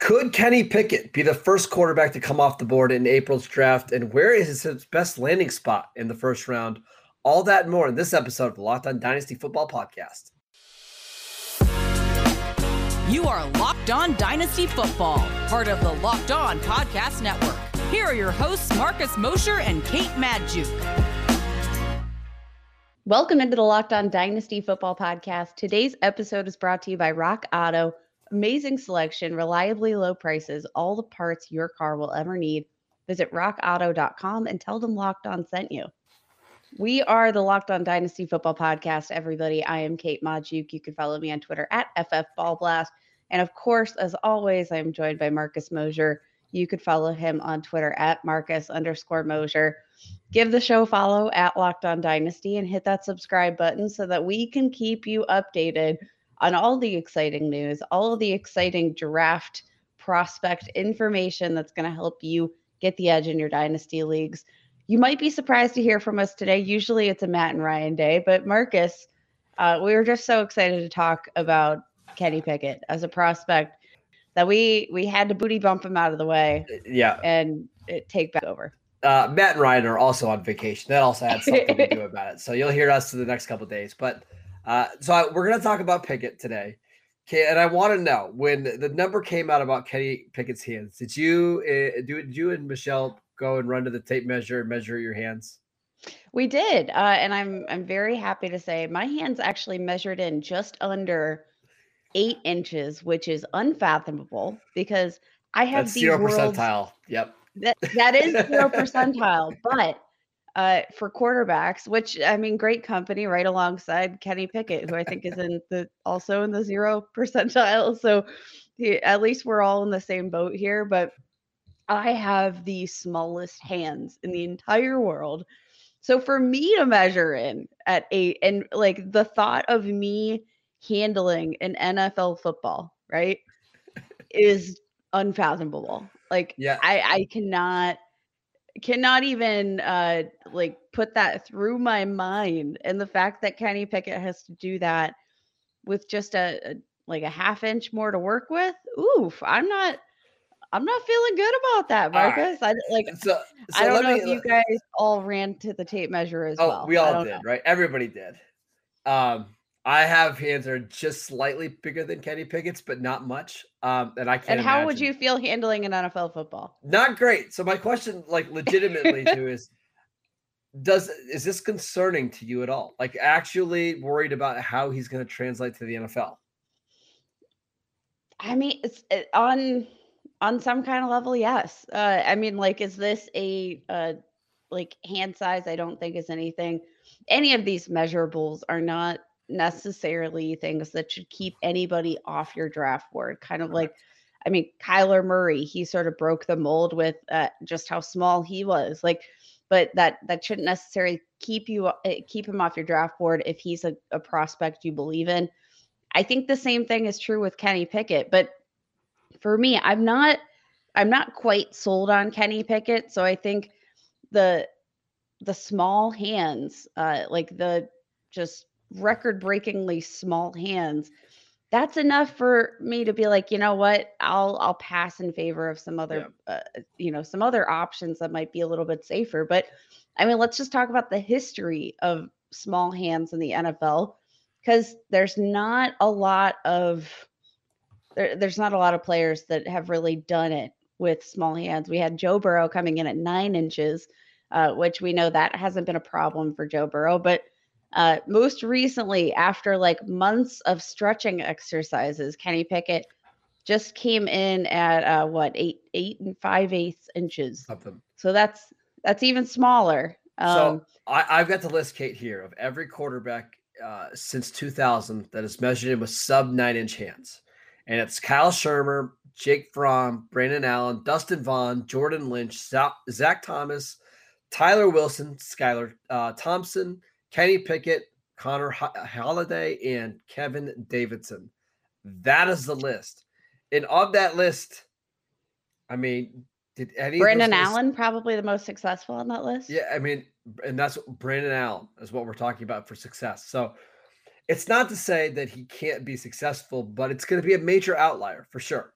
Could Kenny Pickett be the first quarterback to come off the board in April's draft? And where is his best landing spot in the first round? All that and more in this episode of the Locked On Dynasty Football Podcast. You are Locked On Dynasty Football, part of the Locked On Podcast Network. Here are your hosts, Marcus Mosher and Kate Magdziuk. Welcome into the Locked On Dynasty Football Podcast. Today's episode is brought to you by Rock Auto. Amazing selection, reliably low prices, all the parts your car will ever need. Visit rockauto.com and tell them Locked On sent you. We are the Locked On Dynasty Football Podcast, everybody. I am Kate Magdziuk. You can follow me on Twitter at FFBallblast. And of course, as always, I am joined by Marcus Mosher. You could follow him on Twitter at Marcus underscore Mosher. Give the show follow at Locked On Dynasty and hit that subscribe button so that we can keep you updated on all the exciting news, all of the exciting draft prospect information that's going to help you get the edge in your dynasty leagues. You might be surprised to hear from us today. Usually it's a Matt and Ryan day, but Marcus, uh, we were just so excited to talk about Kenny Pickett as a prospect that we we had to booty bump him out of the way. Yeah, and it, take back over. Uh, Matt and Ryan are also on vacation. That also had something to do about it. So you'll hear us for the next couple days. But uh, so I, we're going to talk about Pickett today. Okay, and I want to know when the number came out about Kenny Pickett's hands. Did you uh, do? Did you and Michelle go and run to the tape measure and measure your hands? We did, uh, and I'm I'm very happy to say my hands actually measured in just under eight inches, which is unfathomable because I have That's zero world's, percentile. Yep, that that is zero percentile, but uh, for quarterbacks, which I mean, great company right alongside Kenny Pickett, who I think is in the also in the zero percentile. So he, at least we're all in the same boat here. But I have the smallest hands in the entire world. So for me to measure in at eight, and like the thought of me handling an NFL football, right, is unfathomable. Like, yeah, I I cannot cannot even uh like put that through my mind and the fact that Kenny Pickett has to do that with just a, a like a half inch more to work with oof i'm not i'm not feeling good about that marcus right. i like so, so i don't know me, if you guys all ran to the tape measure as oh, well we all did know. right everybody did um I have hands that are just slightly bigger than Kenny Pickett's, but not much. Um, and I can't. And how imagine. would you feel handling an NFL football? Not great. So my question, like, legitimately, too, is, does is this concerning to you at all? Like, actually worried about how he's going to translate to the NFL? I mean, it's it, on on some kind of level, yes. Uh, I mean, like, is this a uh, like hand size? I don't think is anything. Any of these measurables are not necessarily things that should keep anybody off your draft board. Kind of like, I mean, Kyler Murray, he sort of broke the mold with uh, just how small he was. Like, but that that shouldn't necessarily keep you uh, keep him off your draft board if he's a, a prospect you believe in. I think the same thing is true with Kenny Pickett, but for me, I'm not I'm not quite sold on Kenny Pickett. So I think the the small hands, uh, like the just record breakingly small hands that's enough for me to be like you know what? I'll i'll pass in favor of some other yeah. uh, you know some other options that might be a little bit safer. But i mean let's just talk about the history of small hands in the nfl because there's not a lot of there, there's not a lot of players that have really done it with small hands. We had joe burrow coming in at nine inches uh, which we know that hasn't been a problem for joe burrow but uh, most recently, after like months of stretching exercises, Kenny Pickett just came in at uh, what eight eight and five eighths inches. Something. So that's that's even smaller. Um, so I, have got the list, Kate, here of every quarterback uh, since 2000 that is measured in with sub nine inch hands, and it's Kyle Shurmur, Jake Fromm, Brandon Allen, Dustin Vaughn, Jordan Lynch, Zach Thomas, Tyler Wilson, Skylar uh, Thompson. Kenny Pickett, Connor Halliday, uh, and Kevin Davidson. That is the list. And of that list, I mean, did any Brandon Allen probably the most successful on that list? Yeah, I mean, and that's Brandon Allen is what we're talking about for success. So it's not to say that he can't be successful, but it's going to be a major outlier for sure.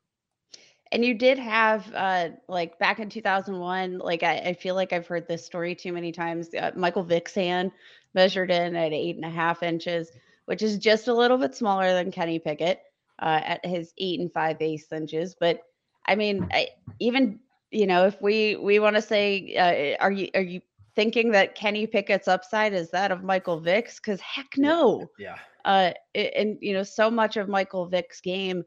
And you did have uh like back in 2001 like i, I feel like i've heard this story too many times uh, michael vick's hand measured in at eight and a half inches which is just a little bit smaller than kenny pickett uh, at his eight and five eighths inches. But i mean I, even you know if we we want to say uh, are you are you thinking that kenny pickett's upside is that of michael vick's? Because heck no. Yeah. uh and you know so much of michael vick's game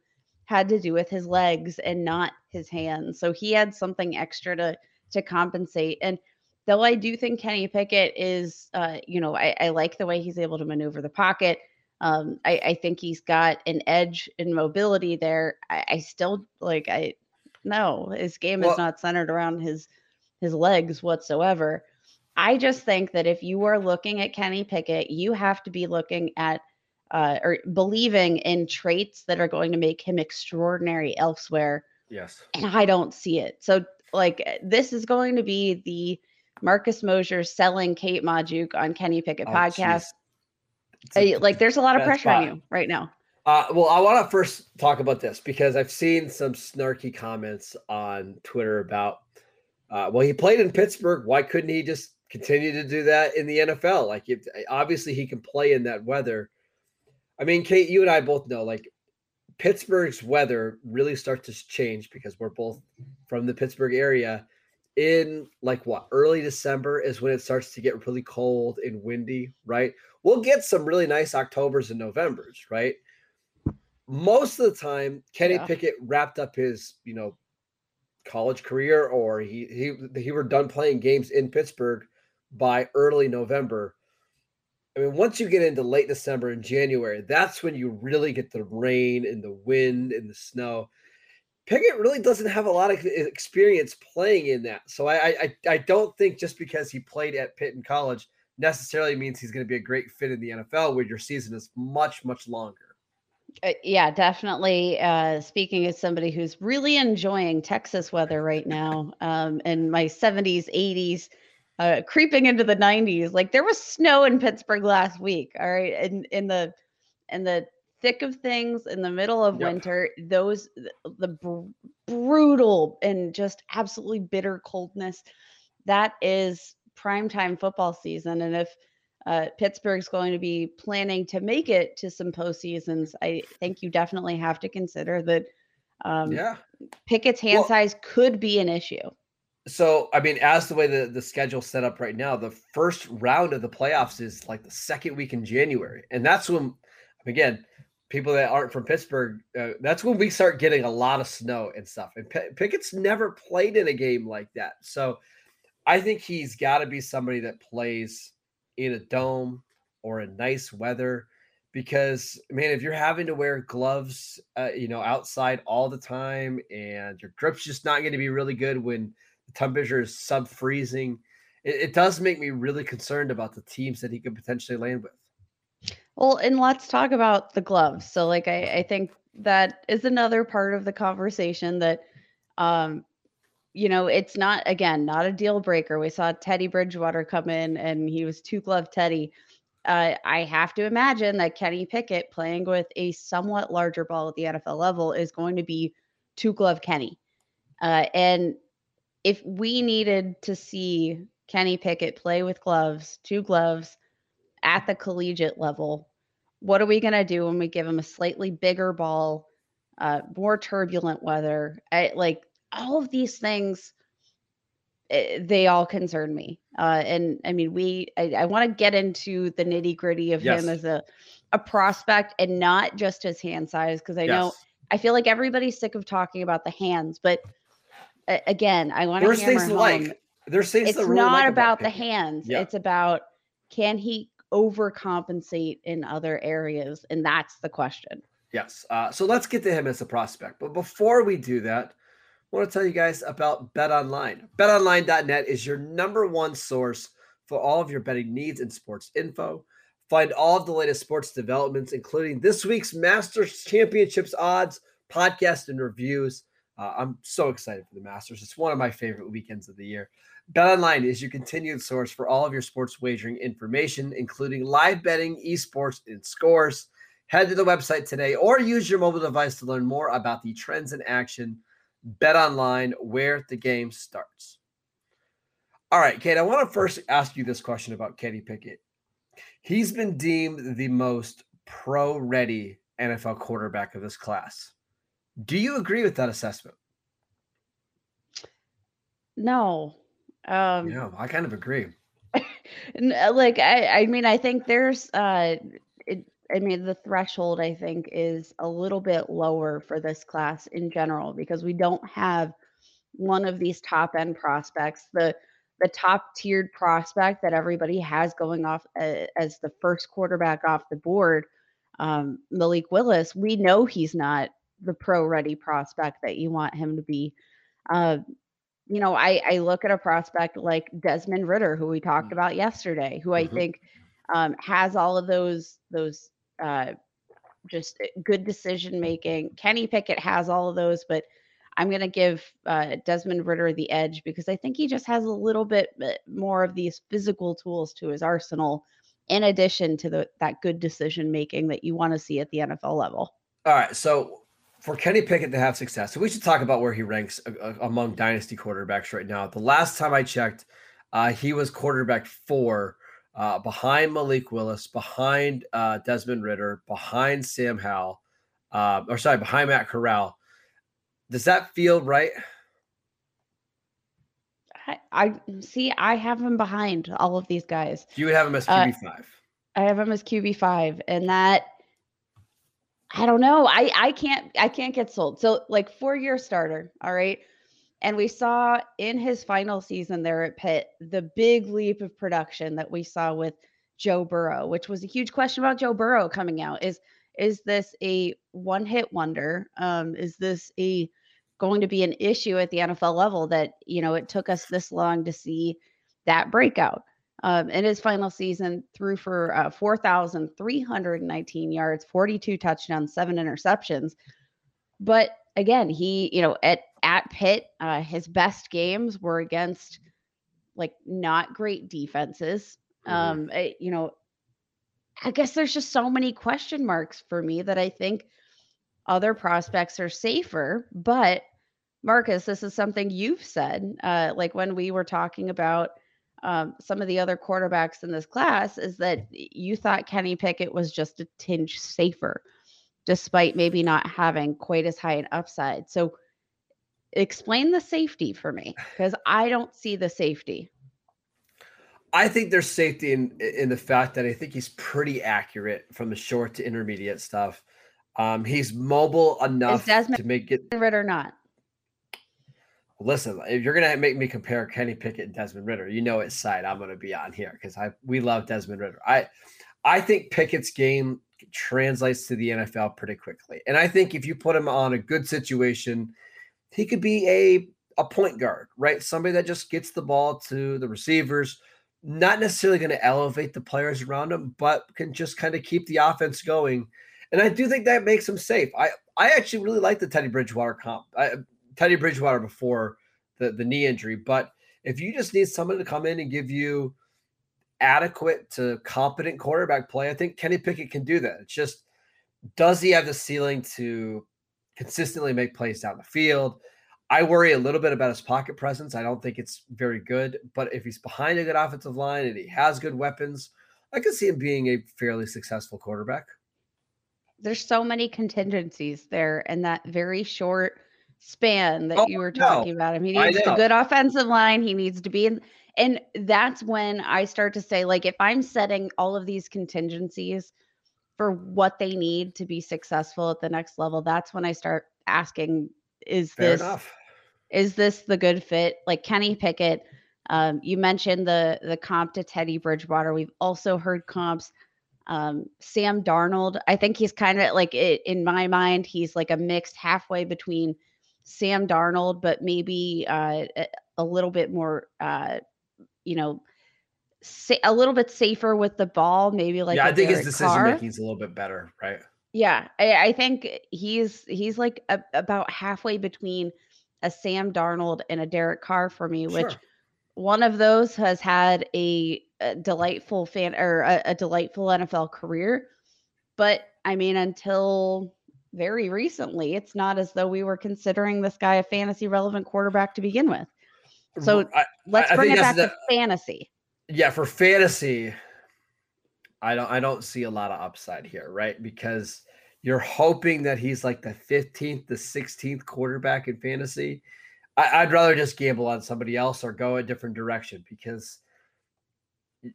had to do with his legs and not his hands. So he had something extra to to compensate. And though I do think Kenny Pickett is, uh, you know, I, I like the way he's able to maneuver the pocket. Um, I, I think he's got an edge in mobility there. I, I still like I no, his game Well- is not centered around his his legs whatsoever. I just think that if you are looking at Kenny Pickett, you have to be looking at uh, or believing in traits that are going to make him extraordinary elsewhere. Yes. And I don't see it. So, like, uh, this is going to be the Marcus Mosher selling Kate Magdziuk on Kenny Pickett Oh, podcast. A- Uh, like, there's a lot of pressure on you right now. Uh, well, I want to first talk about this because I've seen some snarky comments on Twitter about, uh, well, he played in Pittsburgh. Why couldn't he just continue to do that in the NFL? Like, if, obviously, he can play in that weather. I mean, Kate, you and I both know, like, Pittsburgh's weather really starts to change because we're both from the Pittsburgh area. In like what early December is when it starts to get really cold and windy, right? We'll get some really nice Octobers and Novembers, right? most of the time Kenny Yeah. Pickett wrapped up his, you know, college career or he he he were done playing games in Pittsburgh by early November. I mean, once you get into late December and January, that's when you really get the rain and the wind and the snow. Pickett really doesn't have a lot of experience playing in that. So I I I don't think just because he played at Pitt in college necessarily means he's going to be a great fit in the NFL where your season is much much longer. Uh, yeah, definitely. Uh, speaking as somebody who's really enjoying Texas weather right now, um, in my 70s, 80s, uh, creeping into the 90s, like there was snow in Pittsburgh last week. All right, in in the in the thick of things, in the middle of Yep. winter, those the br- brutal and just absolutely bitter coldness. That is primetime football season, and if uh, Pittsburgh's going to be planning to make it to some postseasons, I think you definitely have to consider that um, yeah. Pickett's hand Well- size could be an issue. So, I mean, as the way the, the schedule's set up right now, the first round of the playoffs is like the second week in January. And that's when, again, people that aren't from Pittsburgh, uh, that's when we start getting a lot of snow and stuff. And P- Pickett's never played in a game like that. So I think he's got to be somebody that plays in a dome or in nice weather. Because, man, if you're having to wear gloves, uh, you know, outside all the time and your grip's just not going to be really good when the temperature is sub freezing. It, it does make me really concerned about the teams that he could potentially land with. Well, and let's talk about the gloves. So, like, I, I think that is another part of the conversation that, um, you know, it's not again not a deal breaker. We saw Teddy Bridgewater come in, and he was two glove Teddy. Uh, I have to imagine that Kenny Pickett playing with a somewhat larger ball at the NFL level is going to be two glove Kenny. Uh, and if we needed to see Kenny Pickett play with gloves, two gloves at the collegiate level, what are we going to do when we give him a slightly bigger ball, uh, more turbulent weather? I, like all of these things, eh, they all concern me. Uh, and I mean, we, I, I want to get into the nitty gritty of Yes. him as a, a prospect and not just his hand size, because I know I feel like everybody's sick of talking about the hands, but again, I want to There's hammer things home. like. There's things It's really not like about the hands. Yeah. It's about can he overcompensate in other areas, and that's the question. Yes. Uh, so let's get to him as a prospect. But before we do that, I want to tell you guys about Bet Online. BetOnline.net is your number one source for all of your betting needs and sports info. Find all of the latest sports developments, including this week's Masters Championships odds, podcast, and reviews. Uh, I'm so excited for the Masters. It's one of my favorite weekends of the year. BetOnline is your continued source for all of your sports wagering information, including live betting, esports, and scores. Head to the website today or use your mobile device to learn more about the trends in action Bet online where the game starts. All right, Kate, I want to first ask you this question about Kenny Pickett. He's been deemed the most pro ready NFL quarterback of this class. Do you agree with that assessment? No. Um, yeah, I kind of agree. Uh, like I, I mean, I think there's, uh, it, I mean, the threshold I think is a little bit lower for this class in general because we don't have one of these top end prospects. The the top tiered prospect that everybody has going off uh, as the first quarterback off the board, um, Malik Willis. We know he's not the pro ready prospect that you want him to be. Uh, you know, I, I look at a prospect like Desmond Ridder, who we talked mm-hmm. about yesterday, who I mm-hmm. think um, has all of those those uh, just eh, good decision making. Kenny Pickett has all of those, but I'm going to give uh, Desmond Ridder the edge because I think he just has a little bit eh, more of these physical tools to his arsenal, in addition to the that good decision making that you want to see at the NFL level. All right, so for Kenny Pickett to have success, so we should talk about where he ranks among dynasty quarterbacks right now. The last time I checked, uh, he was quarterback four, uh, behind Malik Willis, behind uh, Desmond Ridder, behind Sam Howell, uh, or sorry, behind Matt Corral. Does that feel right? I, I see. I have him behind all of these guys. You would have him as QB five. I have him as QB five, and that I don't know. I I can't I can't get sold. So like four year starter, all right. And we saw in his final season there at Pitt the big leap of production that we saw with Joe Burrow, which was a huge question about Joe Burrow coming out. Is is this a one hit wonder? Um, is this a going to be an issue at the NFL level that you know it took us this long to see that breakout? Um, in his final season, threw for uh, 4,319 yards, 42 touchdowns, seven interceptions. But again, he, you know, at at Pitt, uh, his best games were against like not great defenses. Mm-hmm. Um, it, you know, I guess there's just so many question marks for me that I think other prospects are safer. But Marcus, this is something you've said, uh, like when we were talking about um, some of the other quarterbacks in this class is that you thought Kenny Pickett was just a tinge safer, despite maybe not having quite as high an upside. So, explain the safety for me because I don't see the safety. I think there's safety in in the fact that I think he's pretty accurate from the short to intermediate stuff. Um, he's mobile enough to make it Ridder not. Listen, if you're gonna make me compare Kenny Pickett and Desmond Ridder, you know it's side I'm gonna be on here because I we love Desmond Ridder. I I think Pickett's game translates to the NFL pretty quickly, and I think if you put him on a good situation, he could be a a point guard, right? Somebody that just gets the ball to the receivers, not necessarily going to elevate the players around him, but can just kind of keep the offense going. And I do think that makes him safe. I I actually really like the Teddy Bridgewater comp. I, Teddy Bridgewater before the, the knee injury. But if you just need someone to come in and give you adequate to competent quarterback play, I think Kenny Pickett can do that. It's just, does he have the ceiling to consistently make plays down the field? I worry a little bit about his pocket presence. I don't think it's very good, but if he's behind a good offensive line and he has good weapons, I could see him being a fairly successful quarterback. There's so many contingencies there in that very short span that oh, you were talking no. about him. He needs a good offensive line. He needs to be in and that's when I start to say, like, if I'm setting all of these contingencies for what they need to be successful at the next level, that's when I start asking, is Fair this enough. is this the good fit? Like Kenny Pickett, um, you mentioned the the comp to Teddy Bridgewater. We've also heard comps. Um, Sam Darnold, I think he's kind of like it, in my mind, he's like a mixed halfway between Sam Darnold, but maybe uh, a little bit more, uh, you know, sa- a little bit safer with the ball. Maybe like yeah, I think Derek his decision making is a little bit better, right? Yeah, I, I think he's he's like a, about halfway between a Sam Darnold and a Derek Carr for me, which sure. one of those has had a, a delightful fan or a, a delightful NFL career, but I mean until very recently. It's not as though we were considering this guy a fantasy relevant quarterback to begin with. So I, let's I bring it back that's to fantasy. yeah, for fantasy, I don't I don't see a lot of upside here, right? Because you're hoping that he's like the 15th, the 16th quarterback in fantasy. I, I'd rather just gamble on somebody else or go a different direction because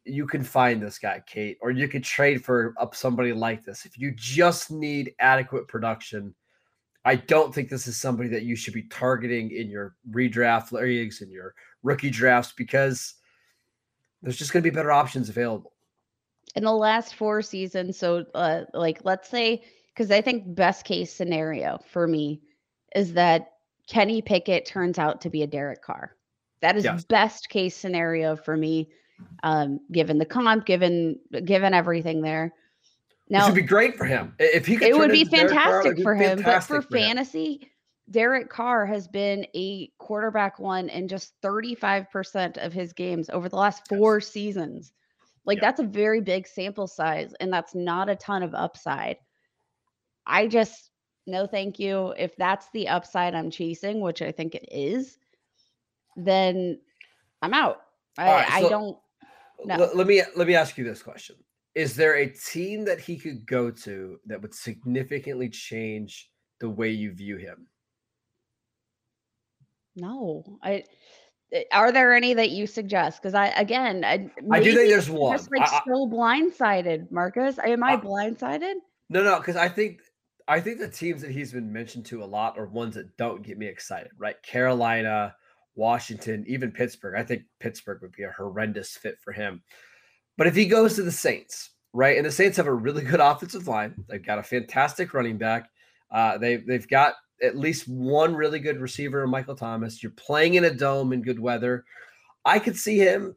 you can find this guy, Kate, or you could trade for up somebody like this. If you just need adequate production, I don't think this is somebody that you should be targeting in your redraft leagues and your rookie drafts because there's just going to be better options available. in the last four seasons so uh like let's say because i think best case scenario for me is that kenny pickett turns out to be a derek carr that is Yes. best case scenario for me um given the comp given given everything there now would be great for him if he could. it would be Carr, it fantastic be for him but fantastic for for him. fantasy derek carr has been a quarterback one in just 35% of his games over the last Yes. four seasons like that's a very big sample size and that's not a ton of upside. I just no thank you. If that's the upside I'm chasing, which I think it is, then I'm out. I, right, I don't no. Let, let me let me ask you this question: Is there a team that he could go to that would significantly change the way you view him? no. I eh, are there any that you suggest? Because I again I, I do think there's one. Just like I- so blindsided, Marcus. Am I I- blindsided? No, no, because I think I think the teams that he's been mentioned to a lot are ones that don't get me excited, right? Carolina, Washington, even Pittsburgh. I think Pittsburgh would be a horrendous fit for him. But if he goes to the Saints, right, and the Saints have a really good offensive line, they've got a fantastic running back. Uh, they they've got at least one really good receiver, Michael Thomas. You're playing in a dome in good weather. I could see him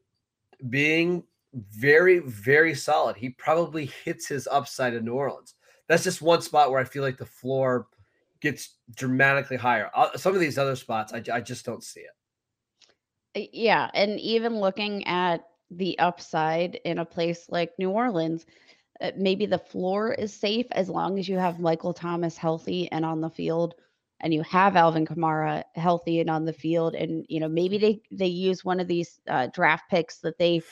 being very, very solid. He probably hits his upside in New Orleans. That's just one spot where I feel like the floor gets dramatically higher. Uh, Some of these other spots, I, I just don't see it. Yeah, and even looking at the upside in a place like New Orleans, uh, maybe the floor is safe as long as you have Michael Thomas healthy and on the field, and you have Alvin Kamara healthy and on the field, and you know maybe they they use one of these uh, draft picks that they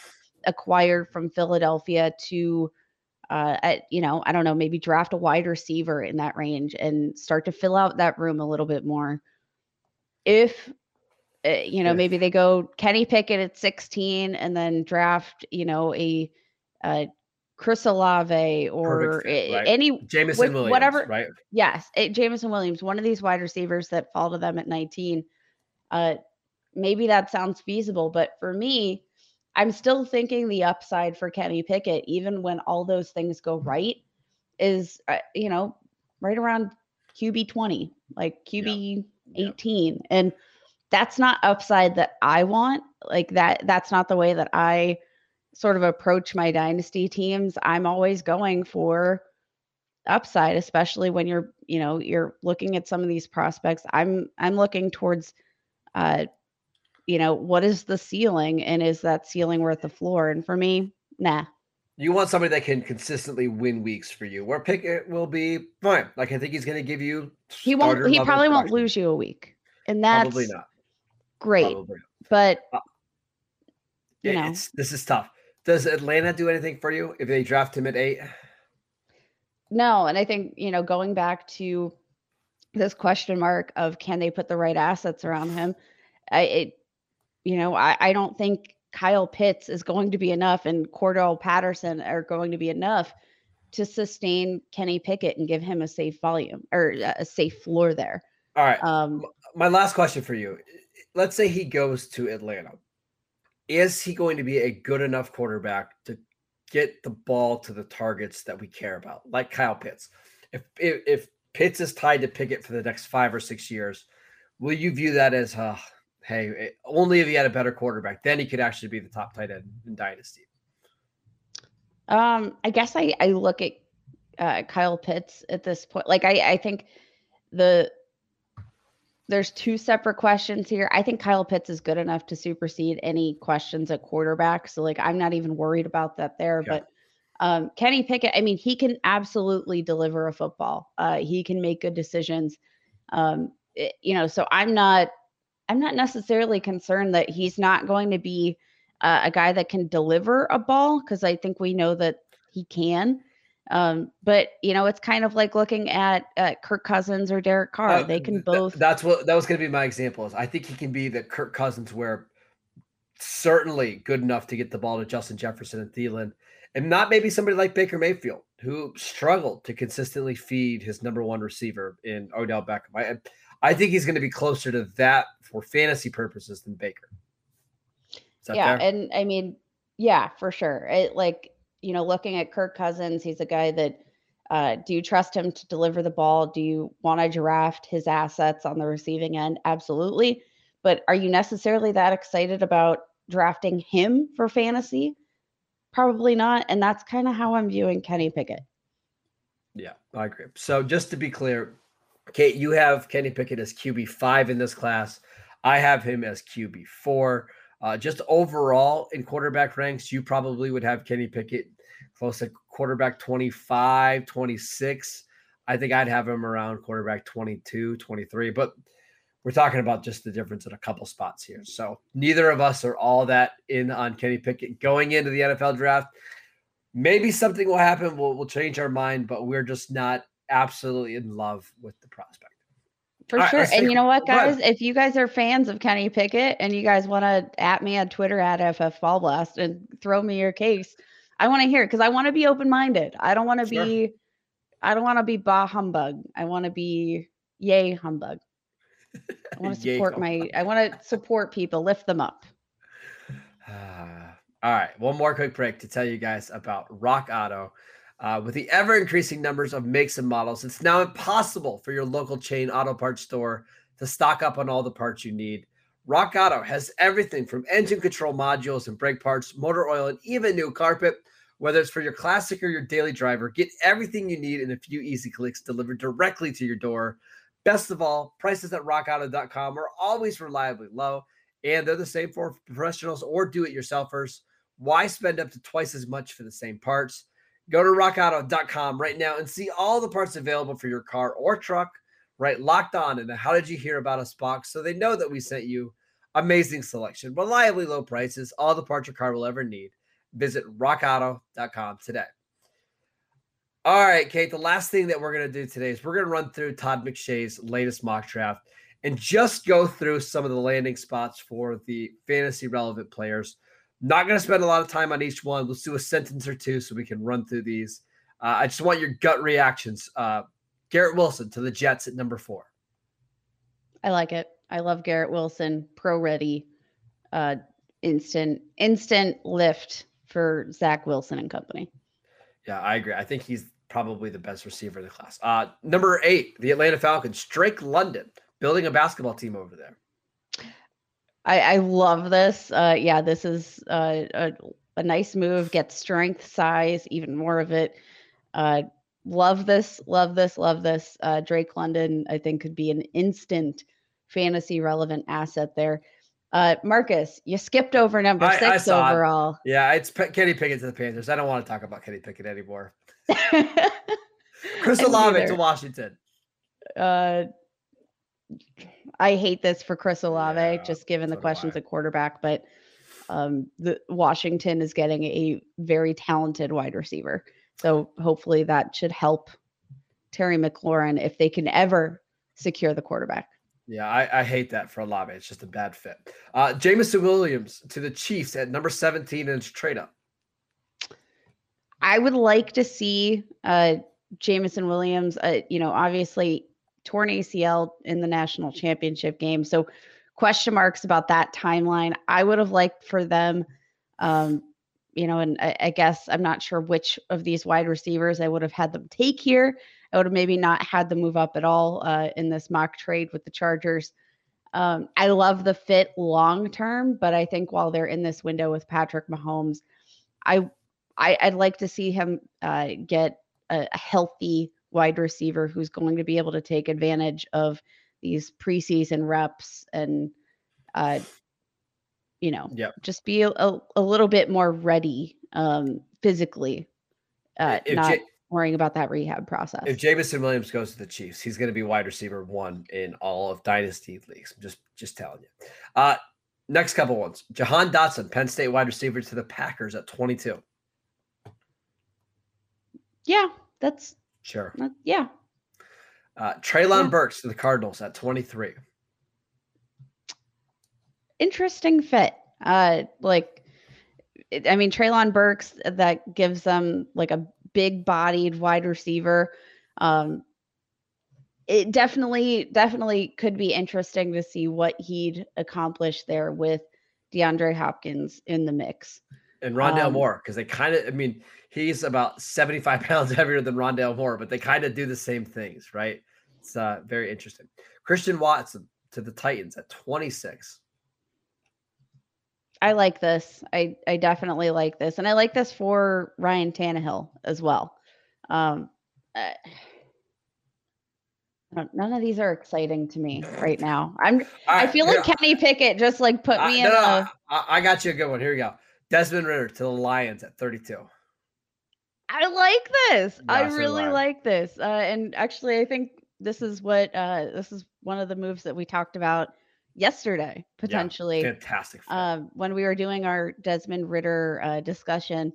acquired from Philadelphia to. Uh, at, you know, I don't know, maybe draft a wide receiver in that range and start to fill out that room a little bit more. If you know, If- maybe they go Kenny Pickett at 16 and then draft, you know, a uh Chris Olave or fit, right? any Jameson Wh- Williams, whatever- right? yes, it, Jameson Williams, one of these wide receivers that fall to them at 19. Uh maybe that sounds feasible, but for me, I'm still thinking the upside for Kenny Pickett, even when all those things go right, is uh, you know, right around QB 20, like QB Yeah. 18. And that's not upside that I want. Like that that's not the way that I sort of approach my dynasty teams. I'm always going for upside, especially when you're, you know, you're looking at some of these prospects. I'm I'm looking towards uh you know, what is the ceiling and is that ceiling worth the floor? And for me, nah. You want somebody that can consistently win weeks for you. Where Pickett will be fine. Like I think he's going to give you. He won't he probably won't lose you a week. And that's Probably not. Great. Probably. But Uh, you know, it's, this is tough. Does Atlanta do anything for you if they draft him at eight? No, and I think, you know, going back to this question mark of can they put the right assets around him? I it you know, I, I don't think Kyle Pitts is going to be enough and Cordell Patterson are going to be enough to sustain Kenny Pickett and give him a safe volume or a safe floor there. All right. Um My last question for you. Let's say he goes to Atlanta. Is he going to be a good enough quarterback to get the ball to the targets that we care about, like Kyle Pitts? If if, if Pitts is tied to Pickett for the next five or six years, will you view that as, uh, hey, it- only if he had a better quarterback, then he could actually be the top tight end in Dynasty? Um, I guess I I look at uh, Kyle Pitts at this point. Like I I think the there's two separate questions here. I think Kyle Pitts is good enough to supersede any questions at quarterback. So like I'm not even worried about that there. Okay. But Um, Kenny Pickett, I mean, he can absolutely deliver a football. Uh, he can make good decisions. Um, it, you know, so I'm not, I'm not necessarily concerned that he's not going to be uh, a guy that can deliver a ball because I think we know that he can. Um, but you know, it's kind of like looking at, at Kirk Cousins or Derek Carr. Uh, they can both. Th- that's what that was going to be my example. Is I think he can be the Kirk Cousins where certainly good enough to get the ball to Justin Jefferson and Thielen, and not maybe somebody like Baker Mayfield who struggled to consistently feed his number one receiver in Odell Beckham. I I think he's going to be closer to that for fantasy purposes than Baker. Yeah, fair? and I mean, yeah, for sure. It like you know, looking at Kirk Cousins, he's a guy that uh, do you trust him to deliver the ball? Do you want to draft his assets on the receiving end? Absolutely. But are you necessarily that excited about drafting him for fantasy? Probably not. And that's kind of how I'm viewing Kenny Pickett. Yeah, I agree. So just to be clear, Kate, you have Kenny Pickett as QB five in this class. I have him as QB four. Uh, just overall in quarterback ranks, you probably would have Kenny Pickett close to quarterback 25, 26. I think I'd have him around quarterback 22, 23. But we're talking about just the difference in a couple spots here. So neither of us are all that in on Kenny Pickett going into the NFL draft. Maybe something will happen. We'll, we'll change our mind, but we're just not absolutely in love with the prospect. For All sure. Right, and you know what, guys? If you guys are fans of Kenny Pickett and you guys want to at me on Twitter at FF Ball Blast and throw me your case, I want to hear it because I want to be open minded. I don't want to sure. be, I don't want to be bah humbug. I want to be yay humbug. I want to support my, I want to support people, lift them up. All right. One more quick break to tell you guys about Rock Auto. Uh, with the ever increasing numbers of makes and models, it's now impossible for your local chain auto parts store to stock up on all the parts you need. Rock Auto has everything from engine control modules and brake parts, motor oil, and even new carpet. Whether it's for your classic or your daily driver, get everything you need in a few easy clicks delivered directly to your door. Best of all, prices at rockauto.com are always reliably low, and they're the same for professionals or do it yourselfers. Why spend up to twice as much for the same parts? Go to rockauto.com right now and see all the parts available for your car or truck. Right, locked on And How Did You Hear About Us box so they know that we sent you. Amazing selection, reliably low prices, all the parts your car will ever need. Visit rockauto.com today. All right, Kate, the last thing that we're going to do today is we're going to run through Todd McShay's latest mock draft and just go through some of the landing spots for the fantasy relevant players. Not going to spend a lot of time on each one. Let's do a sentence or two so we can run through these. Uh, I just want your gut reactions. Uh, Garrett Wilson to the Jets at number four. I like it. I love Garrett Wilson. Pro ready. Uh, instant instant lift for Zach Wilson and company. Yeah, I agree. I think he's probably the best receiver in the class. Uh, number eight, the Atlanta Falcons, Drake London, building a basketball team over there. I, I love this. Uh, yeah, this is uh, a, a nice move. Get strength, size, even more of it. Uh, love this, love this, love this. Uh, Drake London, I think, could be an instant fantasy relevant asset there. Uh, Marcus, you skipped over number I, six I overall. It. Yeah, it's P- Kenny Pickett to the Panthers. I don't want to talk about Kenny Pickett anymore. Chris Olave to Washington. Uh, I hate this for Chris Olave, yeah, just given the questions at quarterback, but um, the Washington is getting a very talented wide receiver. So hopefully that should help Terry McLaurin if they can ever secure the quarterback. Yeah, I, I hate that for a lot Olave. It's just a bad fit. Uh, Jameson Williams to the Chiefs at number 17 in trade up. I would like to see uh, Jameson Williams. Uh, you know, obviously torn ACL in the national championship game. So question marks about that timeline. I would have liked for them, um, you know, and I, I, guess I'm not sure which of these wide receivers I would have had them take here. I would have maybe not had them move up at all uh, in this mock trade with the Chargers. Um, I love the fit long term, but I think while they're in this window with Patrick Mahomes, I, I would like to see him uh, get a, a healthy wide receiver who's going to be able to take advantage of these preseason reps and uh you know yep. just be a, a, little bit more ready um physically uh, If not J- worrying about that rehab process. If Jameson Williams goes to the Chiefs, he's going to be wide receiver one in all of dynasty leagues. I'm just just telling you. Uh, next couple ones: Jahan Dotson, Penn State wide receiver to the Packers at 22. yeah, that's Sure. that- yeah. Uh, Treylon Yeah. Burks to the Cardinals at 23. Interesting fit. Uh, like, I mean, Treylon Burks that gives them like a big bodied wide receiver. Um, it definitely, definitely could be interesting to see what he'd accomplish there with DeAndre Hopkins in the mix. And Rondale Um, Moore, because they kind of, I mean, he's about 75 pounds heavier than Rondale Moore, but they kind of do the same things, right? It's uh, very interesting. Christian Watson to the Titans at 26. I like this. I I definitely like this, and I like this for Ryan Tannehill as well. Um, uh, none of these are exciting to me right now. I'm. I Alright, feel like Kenny Pickett just like put me in no, a. I, I got you a good one. Here you go. Desmond Ridder to the Lions at 32. I like this. I Yeah, so really I. like this. Uh, and actually, I think this is what uh, this is one of the moves that we talked about yesterday potentially. Fantastic. fit. um, when we were doing our Desmond Ridder uh, discussion,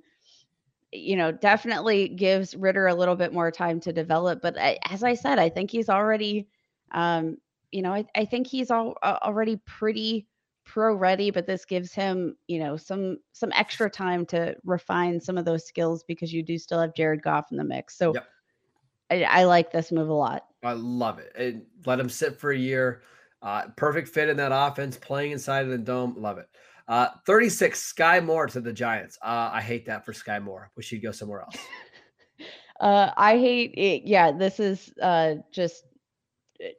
you know, definitely gives Ridder a little bit more time to develop. But I, as I said, I think he's already, um, you know, I, I think he's all, uh, already pretty pro ready. But this gives him, you know, some some extra time to refine some of those skills because you do still have Jared Goff in the mix. So Yep. I, I like this move a lot. I love it. And let him sit for a year. Uh, perfect fit in that offense, playing inside of the dome. Love it. Uh, 36, Skyy Moore to the Giants. Uh, I hate that for Skyy Moore. Wish he'd go somewhere else. Uh, I hate it. Yeah, this is uh, just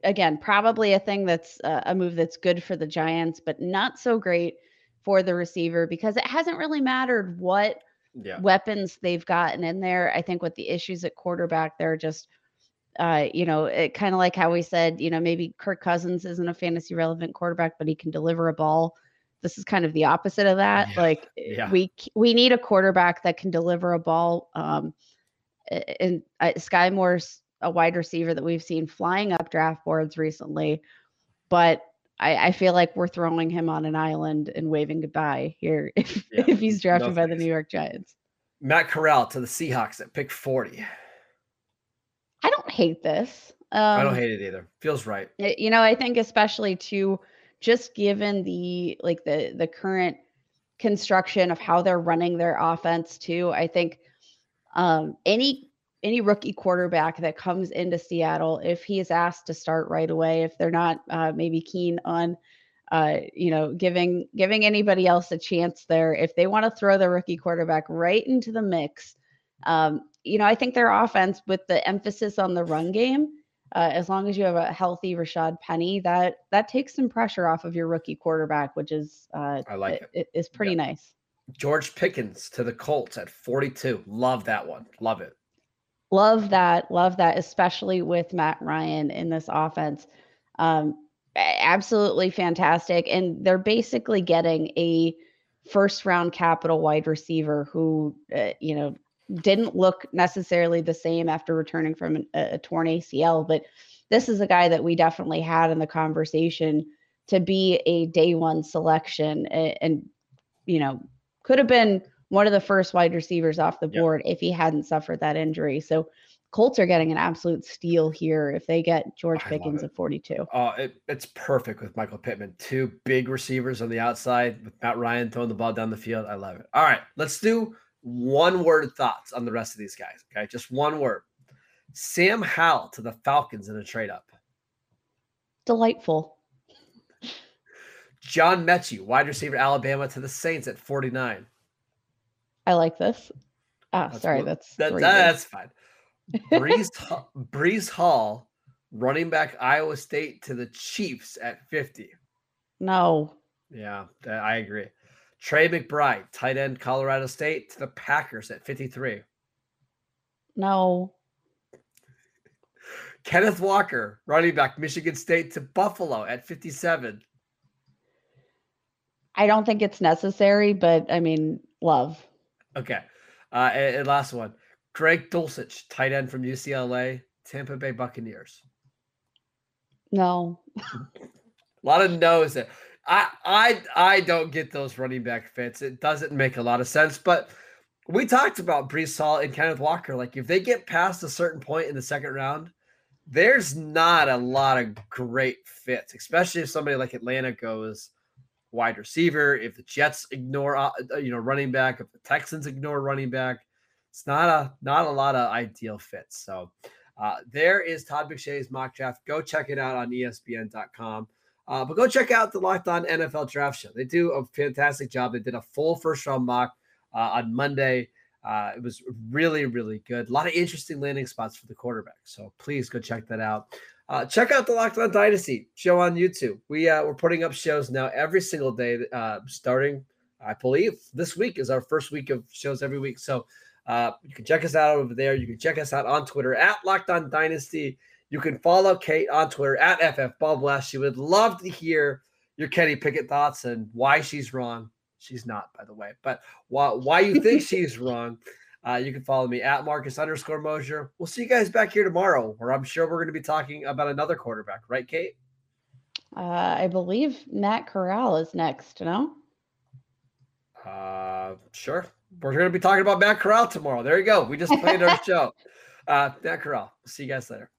again probably a thing that's uh, a move that's good for the Giants, but not so great for the receiver because it hasn't really mattered what Yeah. weapons they've gotten in there. I think with the issues at quarterback, they're just, uh, you know, it kind of like how we said, you know, maybe Kirk Cousins isn't a fantasy relevant quarterback, but he can deliver a ball. This is kind of the opposite of that. Yeah, Like yeah. we we need a quarterback that can deliver a ball. Um, and uh, Skyy Moore's a wide receiver that we've seen flying up draft boards recently, but I, I feel like we're throwing him on an island and waving goodbye here if, Yeah, if he's drafted by the. New York Giants. Matt Corral to the Seahawks at pick 40. Don't hate this. Um, I don't hate it either. Feels right. You know, I think especially to just given the like the the current construction of how they're running their offense too. I think um, any any rookie quarterback that comes into Seattle, if he is asked to start right away, if they're not uh, maybe keen on uh, you know giving giving anybody else a chance there, if they want to throw the rookie quarterback right into the mix, um, you know, I think their offense with the emphasis on the run game uh, as long as you have a healthy Rashad Penny, that that takes some pressure off of your rookie quarterback, which is uh, I like it. it, is pretty nice. George Pickens to the Colts at 42. Love that one. Love it. Love that, love that, especially with Matt Ryan in this offense. Um, absolutely fantastic, and they're basically getting a first round capital wide receiver who, uh, you know, didn't look necessarily the same after returning from an, a, a torn ACL, but this is a guy that we definitely had in the conversation to be a day one selection and, and you know, could have been one of the first wide receivers off the Yep. board if he hadn't suffered that injury. So Colts are getting an absolute steal here if they get George Pickens at 42. Oh, it, it's perfect with Michael Pittman. Two big receivers on the outside with Matt Ryan throwing the ball down the field. I love it. All right, let's do one word thoughts on the rest of these guys. Okay, just one word. Sam Howell to the Falcons in a trade up. Delightful. John Metchie, wide receiver Alabama to the Saints at 49. I like this. Ah, That's sorry, what- that's That, that's fine. Breece, Breece Hall, running back Iowa State to the Chiefs at 50. no. Yeah, I agree. Trey McBride, tight end Colorado State to the Packers at 53. No. Kenneth Walker, running back Michigan State to Buffalo at 57. I don't think it's necessary, but I mean, love. Okay. Uh, and, and last one Greg Dulcich, tight end from UCLA, Tampa Bay Buccaneers. No. a lot of no's there. I I I don't get those running back fits. It doesn't make a lot of sense. But we talked about Breece Hall and Kenneth Walker. Like if they get past a certain point in the second round, there's not a lot of great fits, especially if somebody like Atlanta goes wide receiver. If the Jets ignore, uh, uh, you know, running back, if the Texans ignore running back, it's not a not a lot of ideal fits. So uh, there is Todd McShay's mock draft. Go check it out on ESPN.com. Uh, but go check out the Locked On NFL Draft Show. They do a fantastic job. They did a full first round mock uh, on Monday. Uh, it was really, really good. A lot of interesting landing spots for the quarterback. So please go check that out. Uh, check out the Locked On Dynasty show on YouTube. We uh, we're putting up shows now every single day, uh, starting I believe this week is our first week of shows every week. So uh, you can check us out over there. You can check us out on Twitter at Locked On Dynasty. You can follow Kate on Twitter at FF Blast. She would love to hear your Kenny Pickett thoughts and why she's wrong. She's not, by the way, but why, why you think she's wrong. Uh, you can follow me at Marcus underscore Mosher. We'll see you guys back here tomorrow, where I'm sure we're going to be talking about another quarterback, right, Kate? Uh, I believe Matt Corral is next, no? Uh, sure. We're going to be talking about Matt Corral tomorrow. There you go. We just played our show. Uh, Matt Corral. See you guys later.